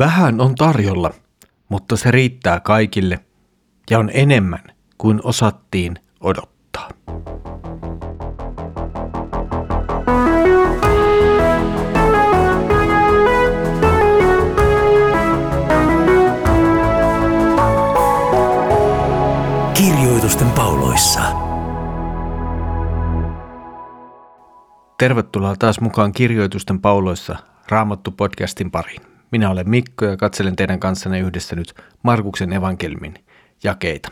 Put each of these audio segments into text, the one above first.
Vähän on tarjolla, mutta se riittää kaikille ja on enemmän kuin osattiin odottaa. Kirjoitusten pauloissa. Tervetuloa taas mukaan Kirjoitusten pauloissa Raamattu-podcastin pariin. Minä olen Mikko ja katselen teidän kanssanne yhdessä nyt Markuksen evankelmin jakeita.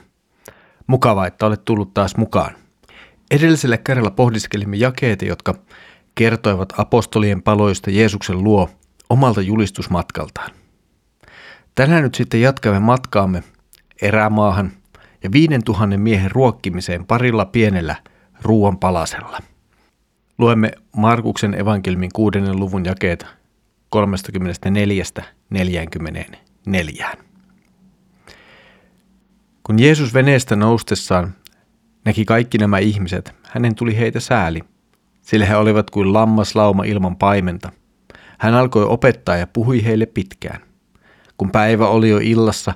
Mukavaa, että olet tullut taas mukaan. Edellisellä kerralla pohdiskelimme jakeita, jotka kertoivat apostolien paloista Jeesuksen luo omalta julistusmatkaltaan. Tänään nyt sitten jatkamme matkaamme erämaahan ja viiden tuhannen miehen ruokkimiseen parilla pienellä ruoan palasella. Luemme Markuksen evankelmin kuudennen luvun jakeet 34-44. Kun Jeesus veneestä noustessaan näki kaikki nämä ihmiset, hänen tuli heitä sääli, sillä he olivat kuin lammaslauma ilman paimenta. Hän alkoi opettaa ja puhui heille pitkään. Kun päivä oli jo illassa,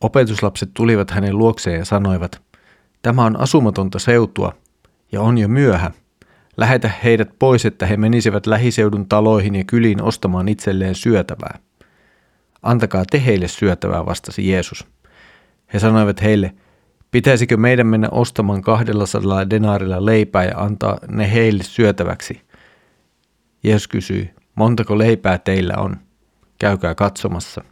opetuslapset tulivat hänen luokseen ja sanoivat, tämä on asumatonta seutua ja on jo myöhä. Lähetä heidät pois, että he menisivät lähiseudun taloihin ja kyliin ostamaan itselleen syötävää. Antakaa te heille syötävää, vastasi Jeesus. He sanoivat heille, pitäisikö meidän mennä ostamaan kahdella sadalla denaarilla leipää ja antaa ne heille syötäväksi? Jeesus kysyi, montako leipää teillä on? Käykää katsomassa.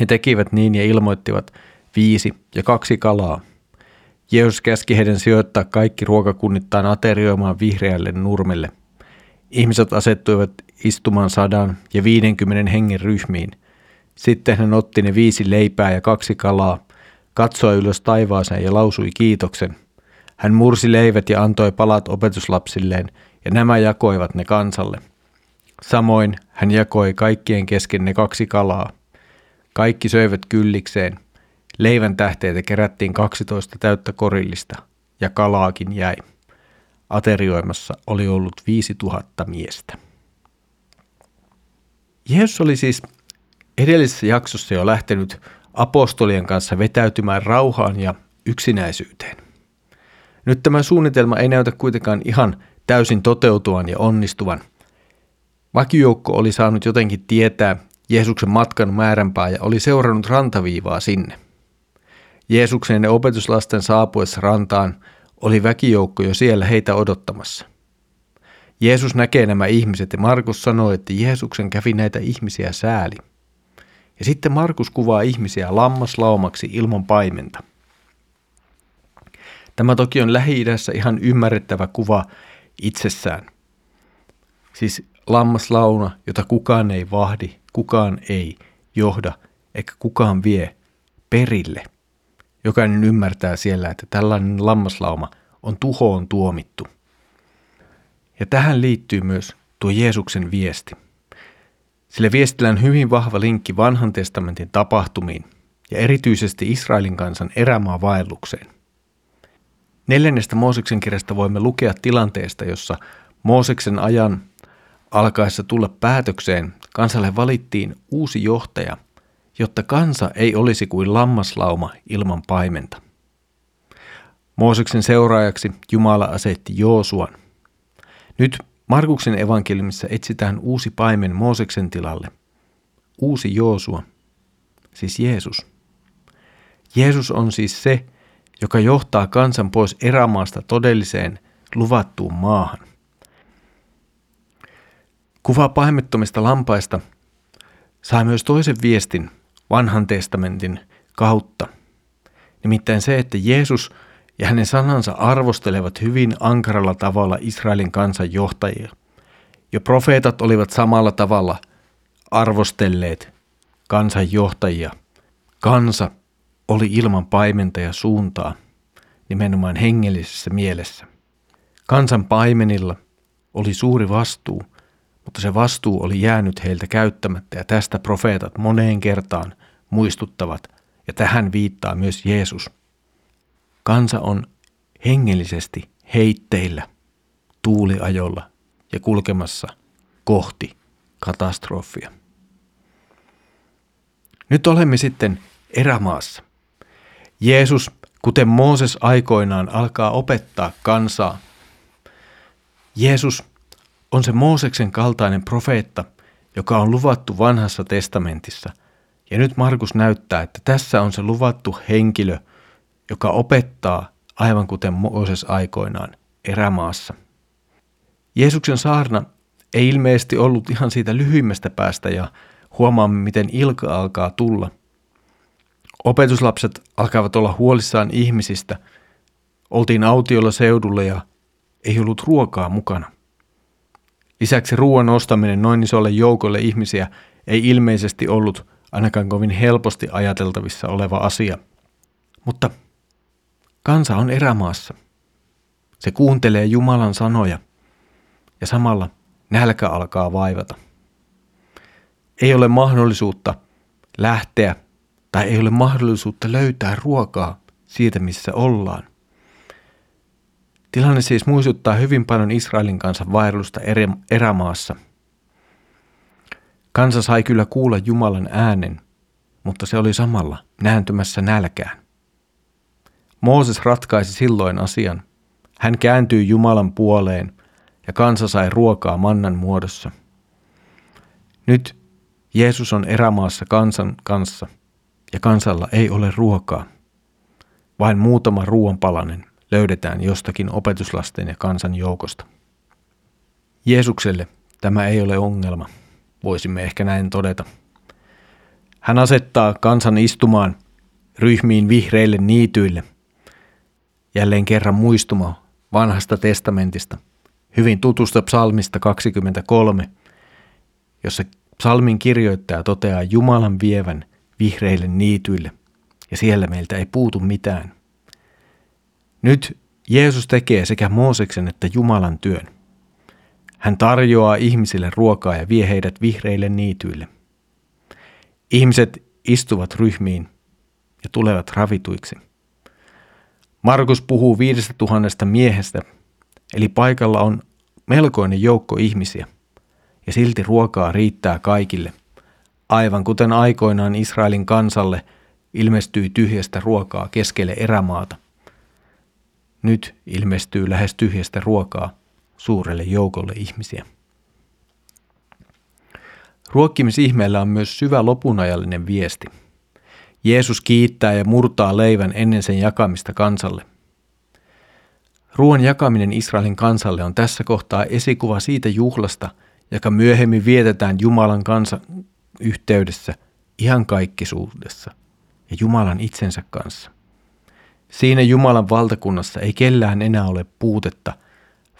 He tekivät niin ja ilmoittivat viisi ja kaksi kalaa. Jeesus käski heidän sijoittaa kaikki ruokakunnittain aterioimaan vihreälle nurmelle. Ihmiset asettuivat istumaan sadan ja viidenkymmenen hengen ryhmiin. Sitten hän otti ne viisi leipää ja kaksi kalaa, katsoi ylös taivaaseen ja lausui kiitoksen. Hän mursi leivät ja antoi palat opetuslapsilleen, ja nämä jakoivat ne kansalle. Samoin hän jakoi kaikkien kesken ne kaksi kalaa. Kaikki söivät kyllikseen – Leivän tähteitä kerättiin 12 täyttä korillista ja kalaakin jäi. Aterioimassa oli ollut 5000 miestä. Jeesus oli siis edellisessä jaksossa jo lähtenyt apostolien kanssa vetäytymään rauhaan ja yksinäisyyteen. Nyt tämä suunnitelma ei näytä kuitenkaan ihan täysin toteutuvan ja onnistuvan. Vakijoukko oli saanut jotenkin tietää Jeesuksen matkan määränpää ja oli seurannut rantaviivaa sinne – Jeesuksen ja opetuslasten saapuessa rantaan oli väkijoukko jo siellä heitä odottamassa. Jeesus näkee nämä ihmiset ja Markus sanoi, että Jeesuksen kävi näitä ihmisiä sääli. Ja sitten Markus kuvaa ihmisiä lammaslaumaksi ilman paimenta. Tämä toki on Lähi-idässä ihan ymmärrettävä kuva itsessään. Siis lammaslauna, jota kukaan ei vahdi, kukaan ei johda, eikä kukaan vie perille – Jokainen ymmärtää siellä, että tällainen lammaslauma on tuhoon tuomittu. Ja tähän liittyy myös tuo Jeesuksen viesti. Sillä viestillä on hyvin vahva linkki vanhan testamentin tapahtumiin ja erityisesti Israelin kansan erämaavaellukseen. Neljännestä Mooseksen kirjasta voimme lukea tilanteesta, jossa Mooseksen ajan alkaessa tulla päätökseen kansalle valittiin uusi johtaja – jotta kansa ei olisi kuin lammaslauma ilman paimenta. Mooseksen seuraajaksi Jumala asetti Joosuan. Nyt Markuksen evankeliumissa etsitään uusi paimen Mooseksen tilalle. Uusi Joosua, siis Jeesus. Jeesus on siis se, joka johtaa kansan pois erämaasta todelliseen luvattuun maahan. Kuva paimettomista lampaista saa myös toisen viestin vanhan testamentin kautta. Nimittäin se, että Jeesus ja hänen sanansa arvostelevat hyvin ankaralla tavalla Israelin kansan johtajia. Jo profeetat olivat samalla tavalla arvostelleet kansan johtajia. Kansa oli ilman paimenta ja suuntaa, nimenomaan hengellisessä mielessä. Kansan paimenilla oli suuri vastuu – mutta se vastuu oli jäänyt heiltä käyttämättä ja tästä profeetat moneen kertaan muistuttavat ja tähän viittaa myös Jeesus. Kansa on hengellisesti heitteillä, tuuliajolla ja kulkemassa kohti katastrofia. Nyt olemme sitten erämaassa. Jeesus, kuten Mooses aikoinaan, alkaa opettaa kansaa. Jeesus on se Mooseksen kaltainen profeetta, joka on luvattu vanhassa testamentissa. Ja nyt Markus näyttää, että tässä on se luvattu henkilö, joka opettaa aivan kuten Mooses aikoinaan erämaassa. Jeesuksen saarna ei ilmeisesti ollut ihan siitä lyhyimmästä päästä ja huomaamme, miten ilka alkaa tulla. Opetuslapset alkavat olla huolissaan ihmisistä. Oltiin autiolla seudulla ja ei ollut ruokaa mukana. Lisäksi ruoan ostaminen noin isolle joukolle ihmisiä ei ilmeisesti ollut ainakaan kovin helposti ajateltavissa oleva asia. Mutta kansa on erämaassa. Se kuuntelee Jumalan sanoja ja samalla nälkä alkaa vaivata. Ei ole mahdollisuutta lähteä tai ei ole mahdollisuutta löytää ruokaa siitä, missä ollaan. Tilanne siis muistuttaa hyvin paljon Israelin kansan vaellusta erämaassa. Kansa sai kyllä kuulla Jumalan äänen, mutta se oli samalla nääntymässä nälkään. Mooses ratkaisi silloin asian. Hän kääntyi Jumalan puoleen ja kansa sai ruokaa mannan muodossa. Nyt Jeesus on erämaassa kansan kanssa ja kansalla ei ole ruokaa. Vain muutama ruoanpalanen löydetään jostakin opetuslasten ja kansan joukosta. Jeesukselle tämä ei ole ongelma, voisimme ehkä näin todeta. Hän asettaa kansan istumaan ryhmiin vihreille niityille. Jälleen kerran muistuma vanhasta testamentista, hyvin tutusta psalmista 23, jossa psalmin kirjoittaja toteaa Jumalan vievän vihreille niityille, ja siellä meiltä ei puutu mitään. Nyt Jeesus tekee sekä Mooseksen että Jumalan työn. Hän tarjoaa ihmisille ruokaa ja vie heidät vihreille niityille. Ihmiset istuvat ryhmiin ja tulevat ravituiksi. Markus puhuu viidestä tuhannesta miehestä, eli paikalla on melkoinen joukko ihmisiä, ja silti ruokaa riittää kaikille, aivan kuten aikoinaan Israelin kansalle ilmestyi tyhjästä ruokaa keskelle erämaata – nyt ilmestyy lähes tyhjästä ruokaa suurelle joukolle ihmisiä. Ruokkimisihmeellä on myös syvä lopunajallinen viesti. Jeesus kiittää ja murtaa leivän ennen sen jakamista kansalle. Ruoan jakaminen Israelin kansalle on tässä kohtaa esikuva siitä juhlasta, joka myöhemmin vietetään Jumalan kansan yhteydessä ihan kaikkisuudessa ja Jumalan itsensä kanssa. Siinä Jumalan valtakunnassa ei kellään enää ole puutetta,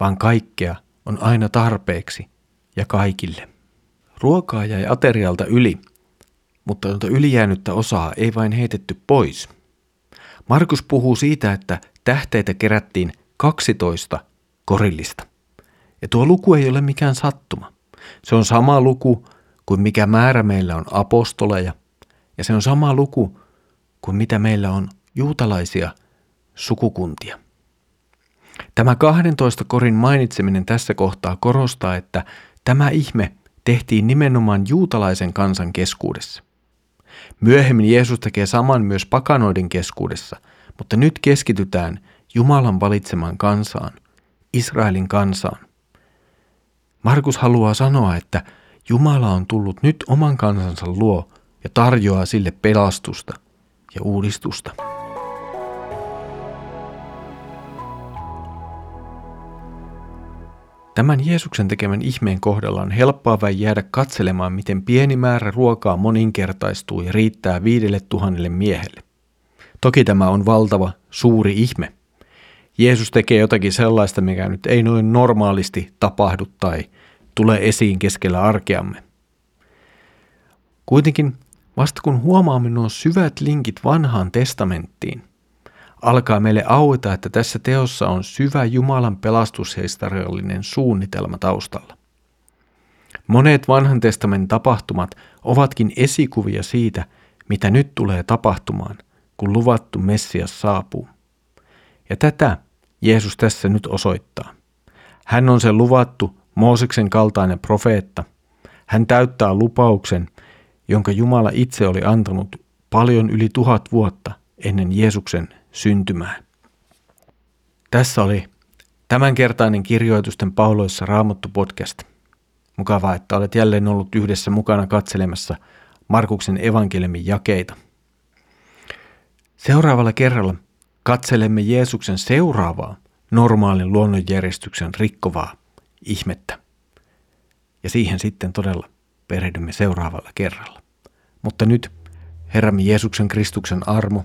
vaan kaikkea on aina tarpeeksi ja kaikille. Ruokaa jäi aterialta yli, mutta tuota ylijäänyttä osaa ei vain heitetty pois. Markus puhuu siitä, että tähteitä kerättiin 12 korillista. Ja tuo luku ei ole mikään sattuma. Se on sama luku kuin mikä määrä meillä on apostoleja, ja se on sama luku kuin mitä meillä on juutalaisia sukukuntia. Tämä 12 korin mainitseminen tässä kohtaa korostaa, että tämä ihme tehtiin nimenomaan juutalaisen kansan keskuudessa. Myöhemmin Jeesus tekee saman myös pakanoiden keskuudessa, mutta nyt keskitytään Jumalan valitsemaan kansaan, Israelin kansaan. Markus haluaa sanoa, että Jumala on tullut nyt oman kansansa luo ja tarjoaa sille pelastusta ja uudistusta. Tämän Jeesuksen tekemän ihmeen kohdalla on helppoa vain jäädä katselemaan, miten pieni määrä ruokaa moninkertaistuu ja riittää viidelle tuhannelle miehelle. Toki tämä on valtava, suuri ihme. Jeesus tekee jotakin sellaista, mikä nyt ei noin normaalisti tapahdu tai tule esiin keskellä arkeamme. Kuitenkin vasta kun huomaamme nuo syvät linkit vanhaan testamenttiin, alkaa meille aueta, että tässä teossa on syvä Jumalan pelastushistoriallinen suunnitelma taustalla. Monet vanhan testamentin tapahtumat ovatkin esikuvia siitä, mitä nyt tulee tapahtumaan, kun luvattu Messias saapuu. Ja tätä Jeesus tässä nyt osoittaa. Hän on se luvattu Mooseksen kaltainen profeetta. Hän täyttää lupauksen jonka Jumala itse oli antanut paljon yli tuhat vuotta ennen Jeesuksen syntymää. Tässä oli tämänkertainen kirjoitusten pauloissa Raamattu podcast. Mukavaa, että olet jälleen ollut yhdessä mukana katselemassa Markuksen evankeliumin jakeita. Seuraavalla kerralla katselemme Jeesuksen seuraavaa normaalin luonnonjärjestyksen rikkovaa ihmettä. Ja siihen sitten todella perehdymme seuraavalla kerralla. Mutta nyt Herramme Jeesuksen Kristuksen armo,